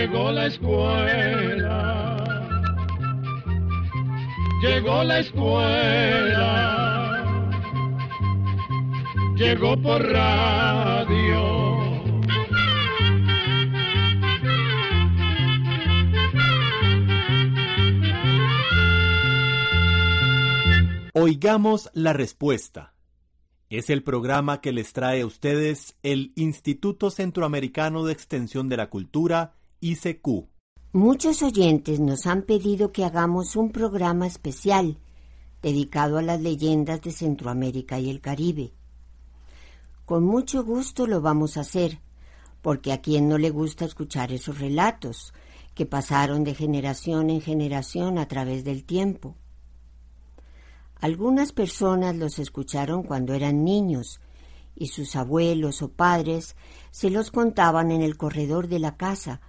llegó la escuela, llegó la escuela, llegó por radio. Oigamos la respuesta. Es el programa que les trae a ustedes el Instituto Centroamericano de Extensión de la Cultura, Muchos oyentes nos han pedido que hagamos un programa especial dedicado a las leyendas de Centroamérica y el Caribe. Con mucho gusto lo vamos a hacer, porque a quien no le gusta escuchar esos relatos que pasaron de generación en generación a través del tiempo. Algunas personas los escucharon cuando eran niños y sus abuelos o padres se los contaban en el corredor de la casa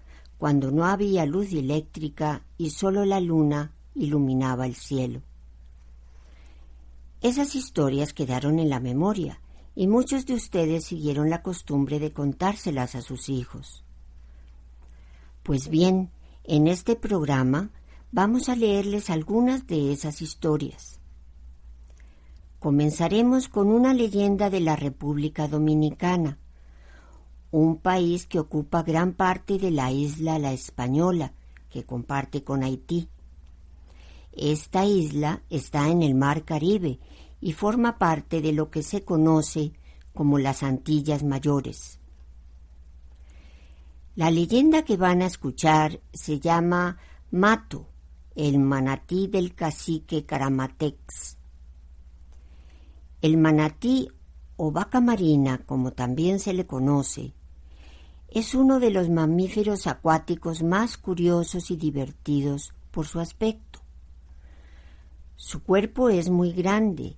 cuando no había luz eléctrica y solo la luna iluminaba el cielo. Esas historias quedaron en la memoria y muchos de ustedes siguieron la costumbre de contárselas a sus hijos. Pues bien, en este programa vamos a leerles algunas de esas historias. Comenzaremos con una leyenda de la República Dominicana, un país que ocupa gran parte de la isla La Española, que comparte con Haití. Esta isla está en el Mar Caribe y forma parte de lo que se conoce como las Antillas Mayores. La leyenda que van a escuchar se llama Mato, el manatí del cacique Caramatex. El manatí o vaca marina, como también se le conoce, es uno de los mamíferos acuáticos más curiosos y divertidos por su aspecto. Su cuerpo es muy grande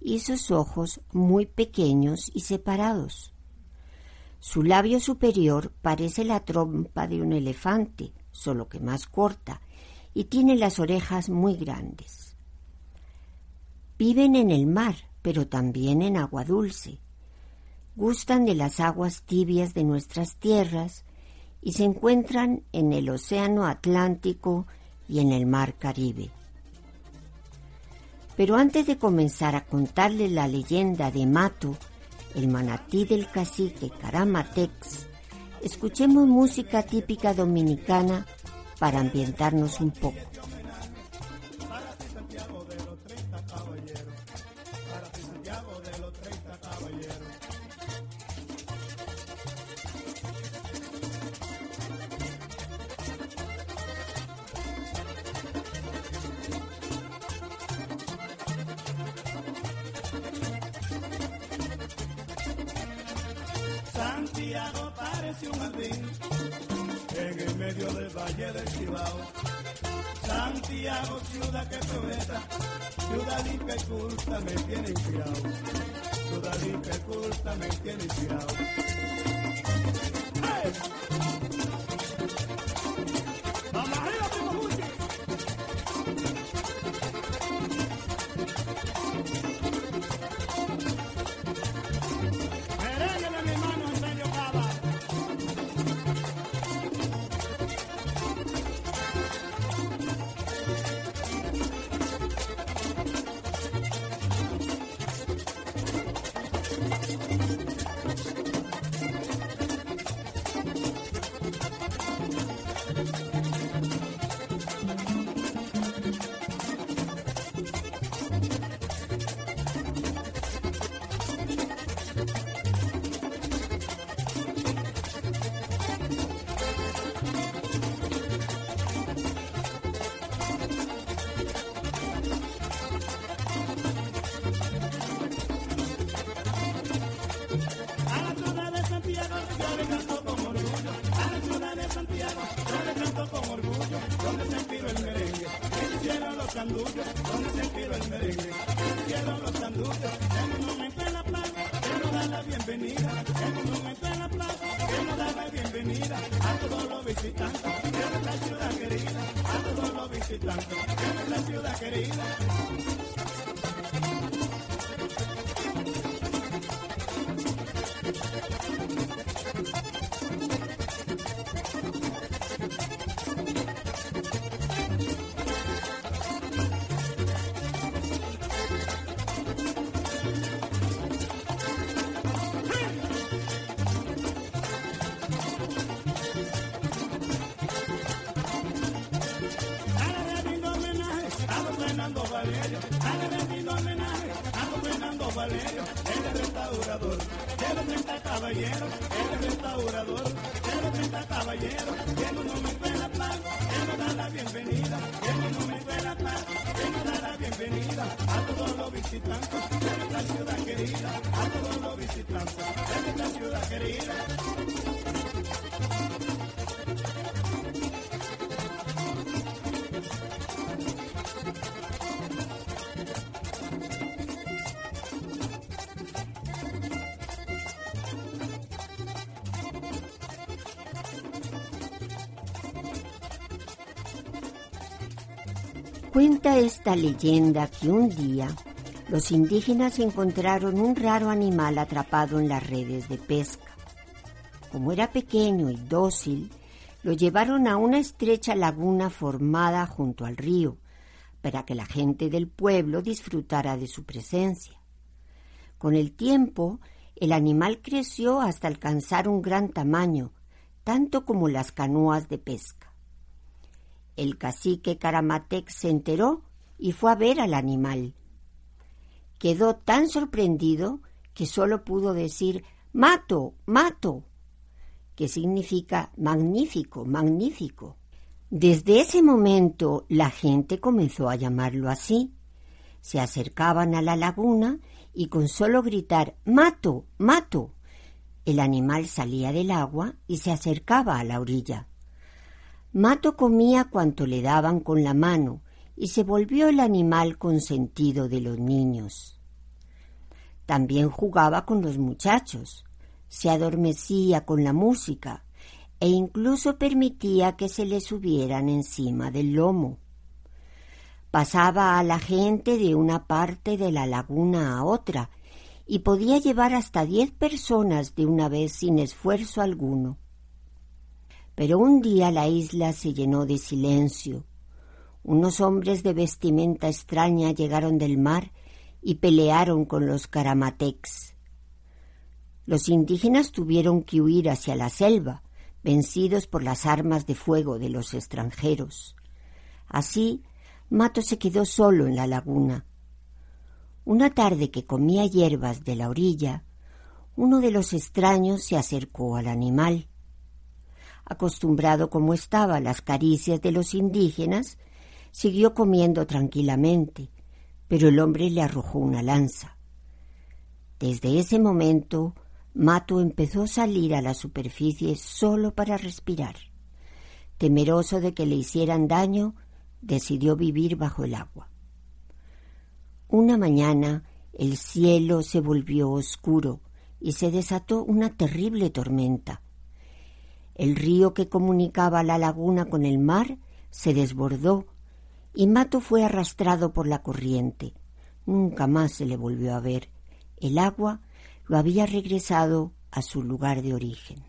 y sus ojos muy pequeños y separados. Su labio superior parece la trompa de un elefante, solo que más corta, y tiene las orejas muy grandes. Viven en el mar, pero también en agua dulce. Gustan de las aguas tibias de nuestras tierras y se encuentran en el Océano Atlántico y en el Mar Caribe. Pero antes de comenzar a contarles la leyenda de Mato, el manatí del cacique Caramatex, escuchemos música típica dominicana para ambientarnos un poco. Santiago parece un jardín en el medio del valle del Cibao. Santiago, ciudad que prometa, ciudad limpia y culta me tiene inspirado. Ciudad limpia y culta me tiene inspirado. Nuestra ciudad querida. A todos los visitantes nuestra ciudad querida. Querida. A todos los visitantes de nuestra ciudad querida. Cuenta esta leyenda que un día los indígenas encontraron un raro animal atrapado en las redes de pesca. Como era pequeño y dócil, lo llevaron a una estrecha laguna formada junto al río, para que la gente del pueblo disfrutara de su presencia. Con el tiempo, el animal creció hasta alcanzar un gran tamaño, tanto como las canoas de pesca. El cacique Caramatec se enteró y fue a ver al animal. Quedó tan sorprendido que solo pudo decir Mato, mato, que significa magnífico, magnífico. Desde ese momento la gente comenzó a llamarlo así. Se acercaban a la laguna y con solo gritar Mato, mato, el animal salía del agua y se acercaba a la orilla. Mato comía cuanto le daban con la mano y se volvió el animal consentido de los niños. También jugaba con los muchachos, se adormecía con la música e incluso permitía que se le subieran encima del lomo. Pasaba a la gente de una parte de la laguna a otra y podía llevar hasta diez personas de una vez sin esfuerzo alguno. Pero un día la isla se llenó de silencio. Unos hombres de vestimenta extraña llegaron del mar y pelearon con los caramatecs. Los indígenas tuvieron que huir hacia la selva, vencidos por las armas de fuego de los extranjeros. Así, Mato se quedó solo en la laguna. Una tarde que comía hierbas de la orilla, uno de los extraños se acercó al animal. Acostumbrado como estaba a las caricias de los indígenas, siguió comiendo tranquilamente, pero el hombre le arrojó una lanza. Desde ese momento, Mato empezó a salir a la superficie solo para respirar. Temeroso de que le hicieran daño, decidió vivir bajo el agua. Una mañana el cielo se volvió oscuro y se desató una terrible tormenta. El río que comunicaba la laguna con el mar se desbordó y Mato fue arrastrado por la corriente. Nunca más se le volvió a ver. El agua lo había regresado a su lugar de origen.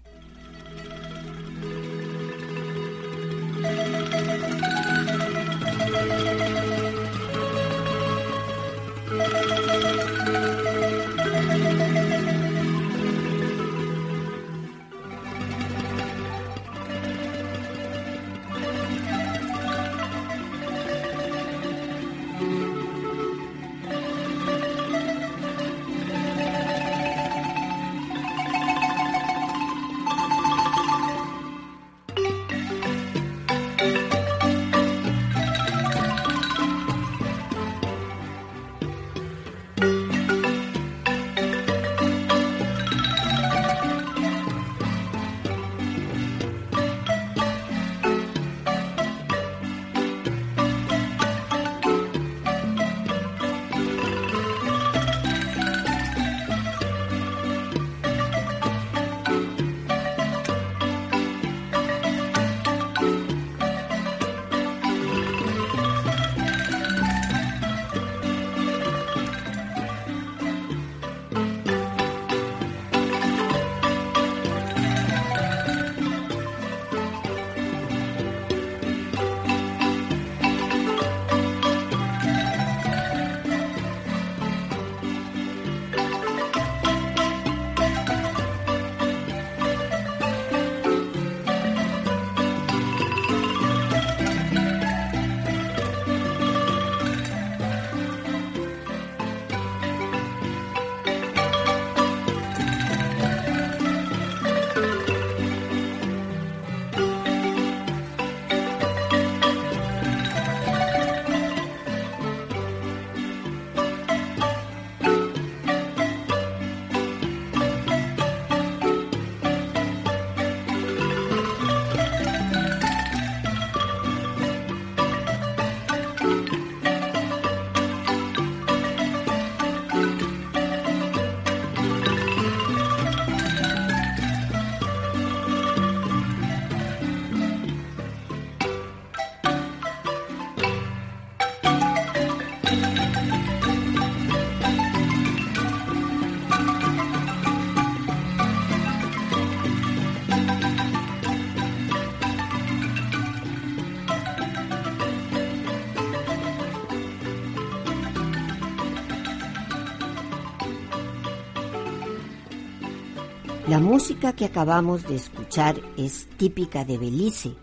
Música que acabamos de escuchar es típica de Belice,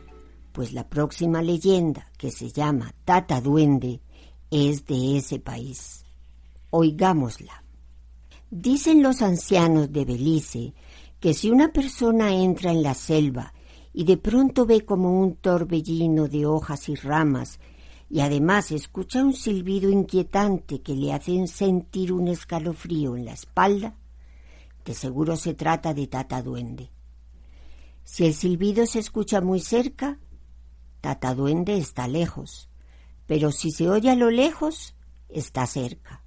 pues la próxima leyenda, que se llama Tata Duende, es de ese país. Oigámosla. Dicen los ancianos de Belice que si una persona entra en la selva y de pronto ve como un torbellino de hojas y ramas y además escucha un silbido inquietante que le hace sentir un escalofrío en la espalda, de seguro se trata de Tata Duende. Si el silbido se escucha muy cerca, Tata Duende está lejos, pero si se oye a lo lejos, está cerca.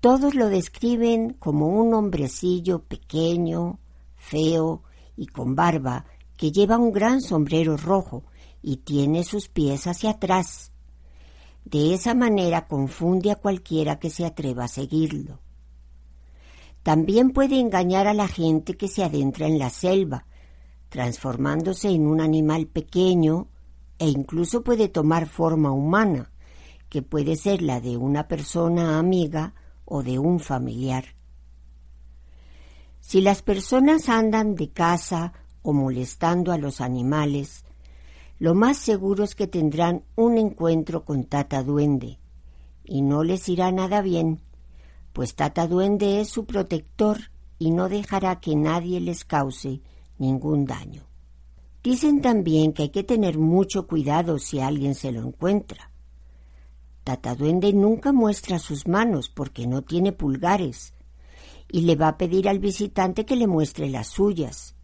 Todos lo describen como un hombrecillo pequeño, feo y con barba que lleva un gran sombrero rojo y tiene sus pies hacia atrás. De esa manera confunde a cualquiera que se atreva a seguirlo. También puede engañar a la gente que se adentra en la selva, transformándose en un animal pequeño e incluso puede tomar forma humana, que puede ser la de una persona amiga o de un familiar. Si las personas andan de caza o molestando a los animales, lo más seguro es que tendrán un encuentro con Tata Duende, y no les irá nada bien pues Tata Duende es su protector y no dejará que nadie les cause ningún daño. Dicen también que hay que tener mucho cuidado si alguien se lo encuentra. Tata Duende nunca muestra sus manos porque no tiene pulgares y le va a pedir al visitante que le muestre las suyas.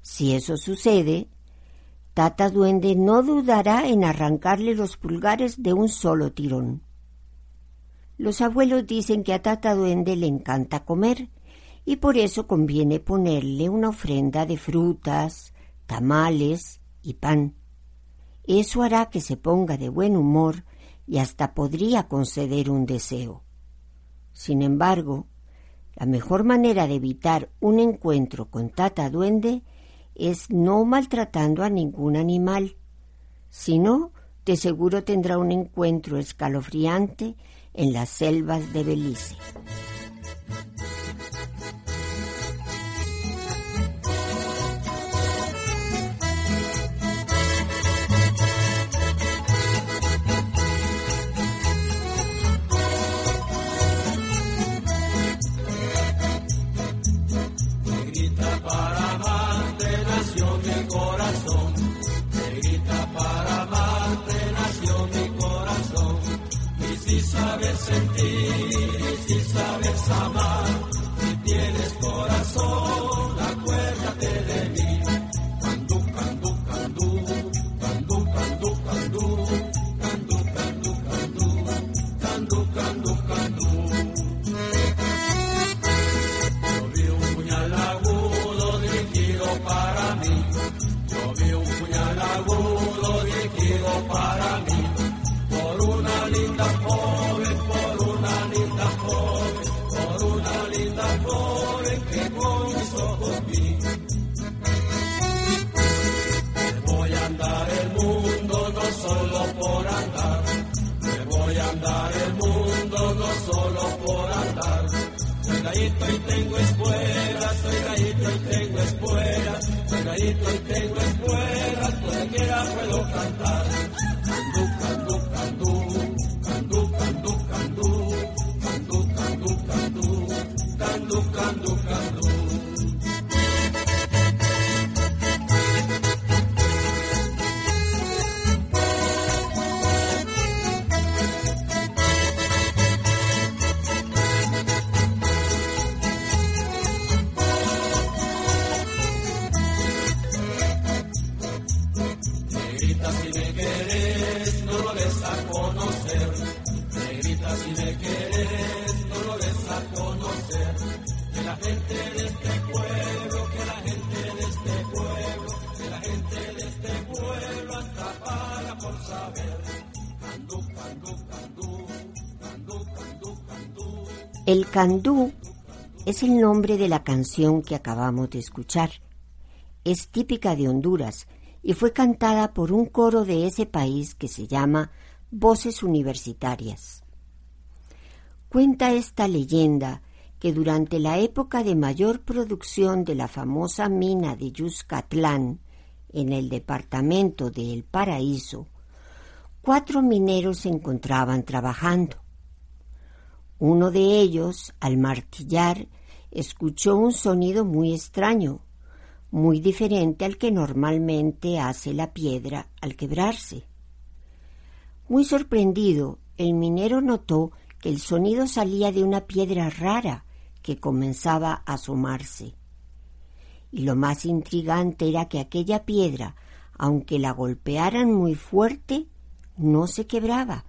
Si eso sucede, Tata Duende no dudará en arrancarle los pulgares de un solo tirón. Los abuelos dicen que a Tata Duende le encanta comer y por eso conviene ponerle una ofrenda de frutas, tamales y pan. Eso hará que se ponga de buen humor y hasta podría conceder un deseo. Sin embargo, la mejor manera de evitar un encuentro con Tata Duende es no maltratando a ningún animal. Si no, de seguro tendrá un encuentro escalofriante en las selvas de Belice. El candú es el nombre de la canción que acabamos de escuchar. Es típica de Honduras y fue cantada por un coro de ese país que se llama Voces Universitarias. Cuenta esta leyenda que durante la época de mayor producción de la famosa mina de Yuscatlán, en el departamento de El Paraíso, cuatro mineros se encontraban trabajando. Uno de ellos, al martillar, escuchó un sonido muy extraño, muy diferente al que normalmente hace la piedra al quebrarse. Muy sorprendido, el minero notó que el sonido salía de una piedra rara que comenzaba a asomarse. Y lo más intrigante era que aquella piedra, aunque la golpearan muy fuerte, no se quebraba,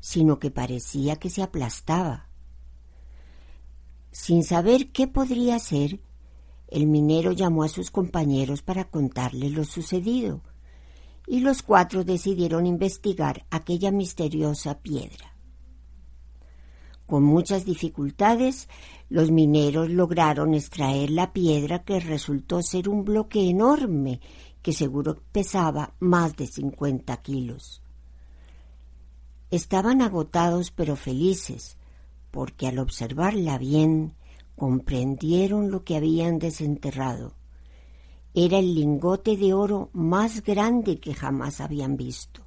sino que parecía que se aplastaba. Sin saber qué podría ser, el minero llamó a sus compañeros para contarles lo sucedido, y los cuatro decidieron investigar aquella misteriosa piedra. Con muchas dificultades, los mineros lograron extraer la piedra que resultó ser un bloque enorme que seguro pesaba más de 50 kilos. Estaban agotados pero felices, porque al observarla bien comprendieron lo que habían desenterrado. Era el lingote de oro más grande que jamás habían visto.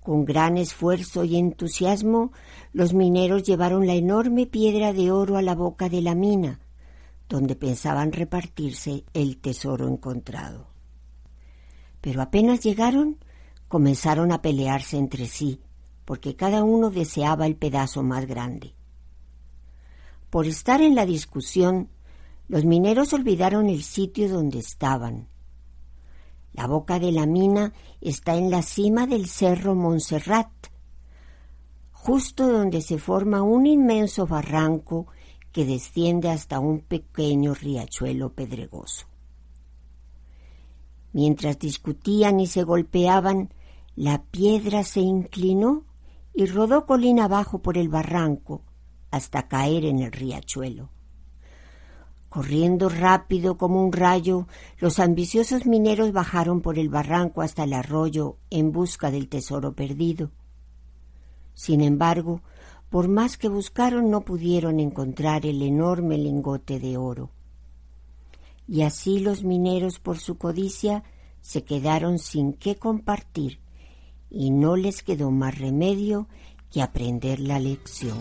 Con gran esfuerzo y entusiasmo, los mineros llevaron la enorme piedra de oro a la boca de la mina, donde pensaban repartirse el tesoro encontrado. Pero apenas llegaron, comenzaron a pelearse entre sí, porque cada uno deseaba el pedazo más grande. Por estar en la discusión, los mineros olvidaron el sitio donde estaban la boca de la mina está en la cima del cerro Montserrat, justo donde se forma un inmenso barranco que desciende hasta un pequeño riachuelo pedregoso. Mientras discutían y se golpeaban, la piedra se inclinó y rodó colina abajo por el barranco hasta caer en el riachuelo. Corriendo rápido como un rayo, los ambiciosos mineros bajaron por el barranco hasta el arroyo en busca del tesoro perdido. Sin embargo, por más que buscaron no pudieron encontrar el enorme lingote de oro. Y así los mineros por su codicia se quedaron sin qué compartir y no les quedó más remedio que aprender la lección.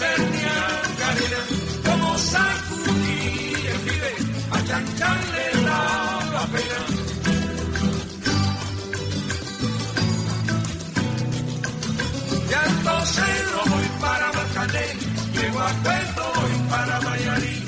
Cernia, Karina, como sacudir el pibe, achancarle la pena. Y entonces lo voy para Marcané, llego a Puerto, voy para Mayarí.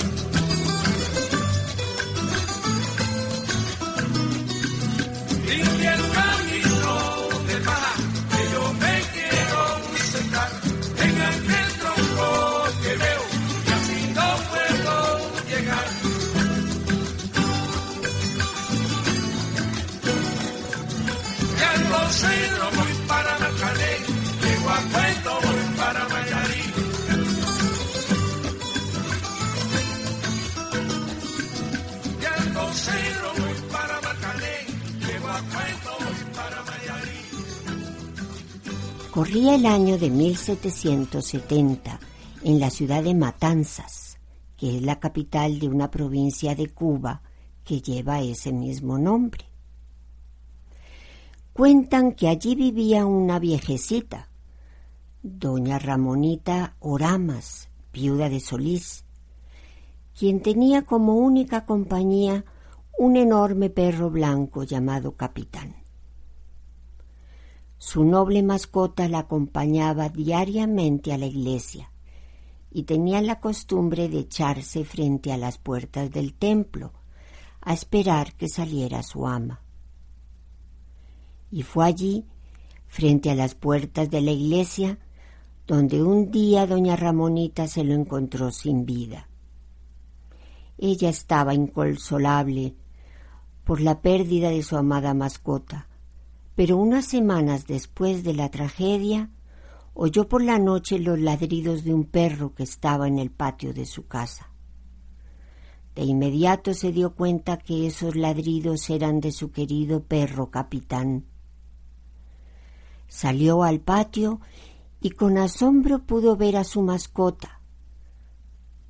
El año de 1770 en la ciudad de Matanzas, que es la capital de una provincia de Cuba que lleva ese mismo nombre. Cuentan que allí vivía una viejecita, doña Ramonita Oramas, viuda de Solís, quien tenía como única compañía un enorme perro blanco llamado Capitán. Su noble mascota la acompañaba diariamente a la iglesia y tenía la costumbre de echarse frente a las puertas del templo a esperar que saliera su ama. Y fue allí, frente a las puertas de la iglesia, donde un día doña Ramonita se lo encontró sin vida. Ella estaba inconsolable por la pérdida de su amada mascota, pero unas semanas después de la tragedia oyó por la noche los ladridos de un perro que estaba en el patio de su casa. De inmediato se dio cuenta que esos ladridos eran de su querido perro capitán. Salió al patio y con asombro pudo ver a su mascota,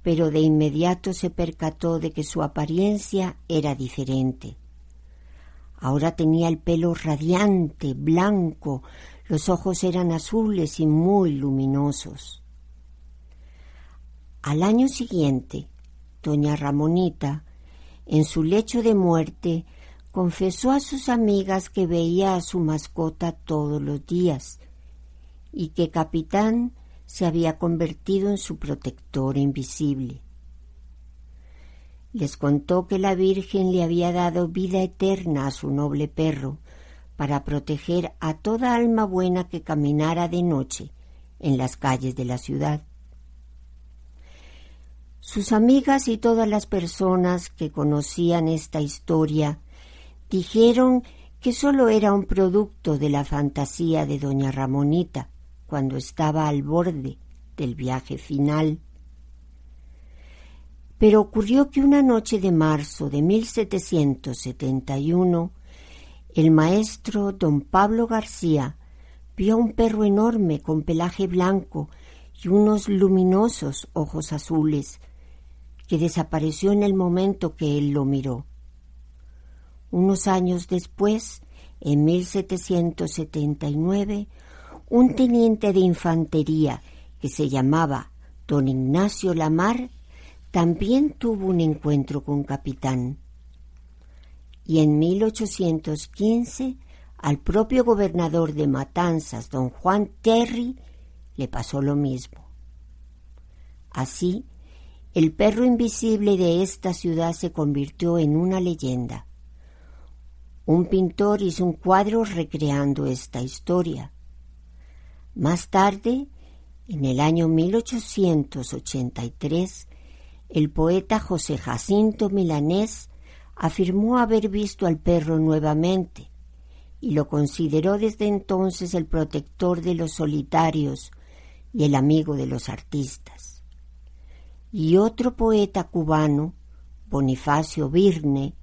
pero de inmediato se percató de que su apariencia era diferente. Ahora tenía el pelo radiante, blanco, los ojos eran azules y muy luminosos. Al año siguiente, doña Ramonita, en su lecho de muerte, confesó a sus amigas que veía a su mascota todos los días y que Capitán se había convertido en su protector invisible. Les contó que la Virgen le había dado vida eterna a su noble perro para proteger a toda alma buena que caminara de noche en las calles de la ciudad. Sus amigas y todas las personas que conocían esta historia dijeron que sólo era un producto de la fantasía de doña Ramonita, cuando estaba al borde del viaje final. Pero ocurrió que una noche de marzo de 1771, el maestro don Pablo García vio a un perro enorme con pelaje blanco y unos luminosos ojos azules, que desapareció en el momento que él lo miró. Unos años después, en 1779, un teniente de infantería que se llamaba don Ignacio Lamar también tuvo un encuentro con Capitán. Y en 1815 al propio gobernador de Matanzas, don Juan Terry, le pasó lo mismo. Así, el perro invisible de esta ciudad se convirtió en una leyenda. Un pintor hizo un cuadro recreando esta historia. Más tarde, en el año 1883, el poeta José Jacinto Milanés afirmó haber visto al perro nuevamente y lo consideró desde entonces el protector de los solitarios y el amigo de los artistas. Y otro poeta cubano, Bonifacio Virne,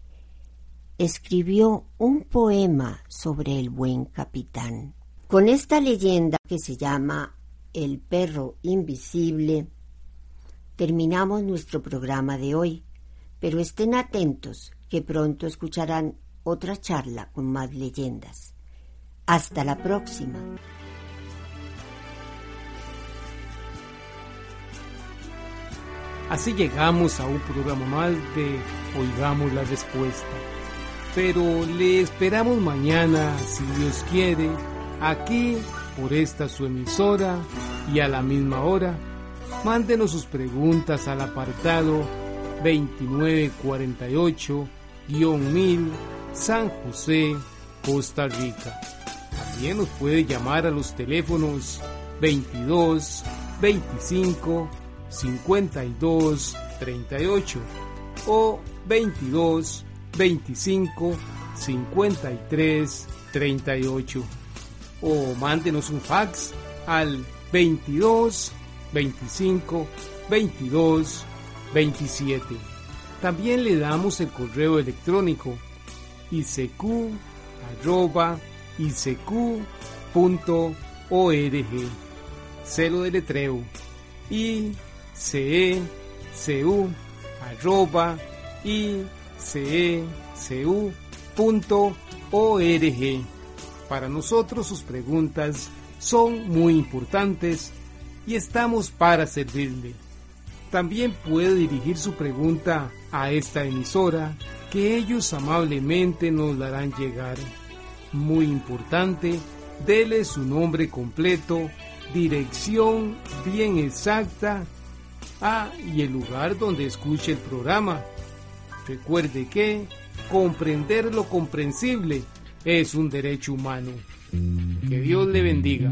escribió un poema sobre el buen capitán. Con esta leyenda que se llama El perro invisible, terminamos nuestro programa de hoy, pero estén atentos que pronto escucharán otra charla con más leyendas. Hasta la próxima. Así llegamos a un programa más de Oigamos la Respuesta. Pero le esperamos mañana, si Dios quiere, aquí por esta su emisora y a la misma hora. Mándenos sus preguntas al apartado 2948-1000 San José, Costa Rica. También nos puede llamar a los teléfonos 22 25 52 38 o 22 25 53 38 o mándenos un fax al 22 25 22 27. También le damos el correo electrónico arroba Celo de letreo I C E icecu.org. Para nosotros sus preguntas son muy importantes y estamos para servirle. También puede dirigir su pregunta a esta emisora que ellos amablemente nos la harán llegar. Muy importante, dele su nombre completo, dirección bien exacta ah, y el lugar donde escuche el programa. Recuerde que comprender lo comprensible es un derecho humano. Que Dios le bendiga.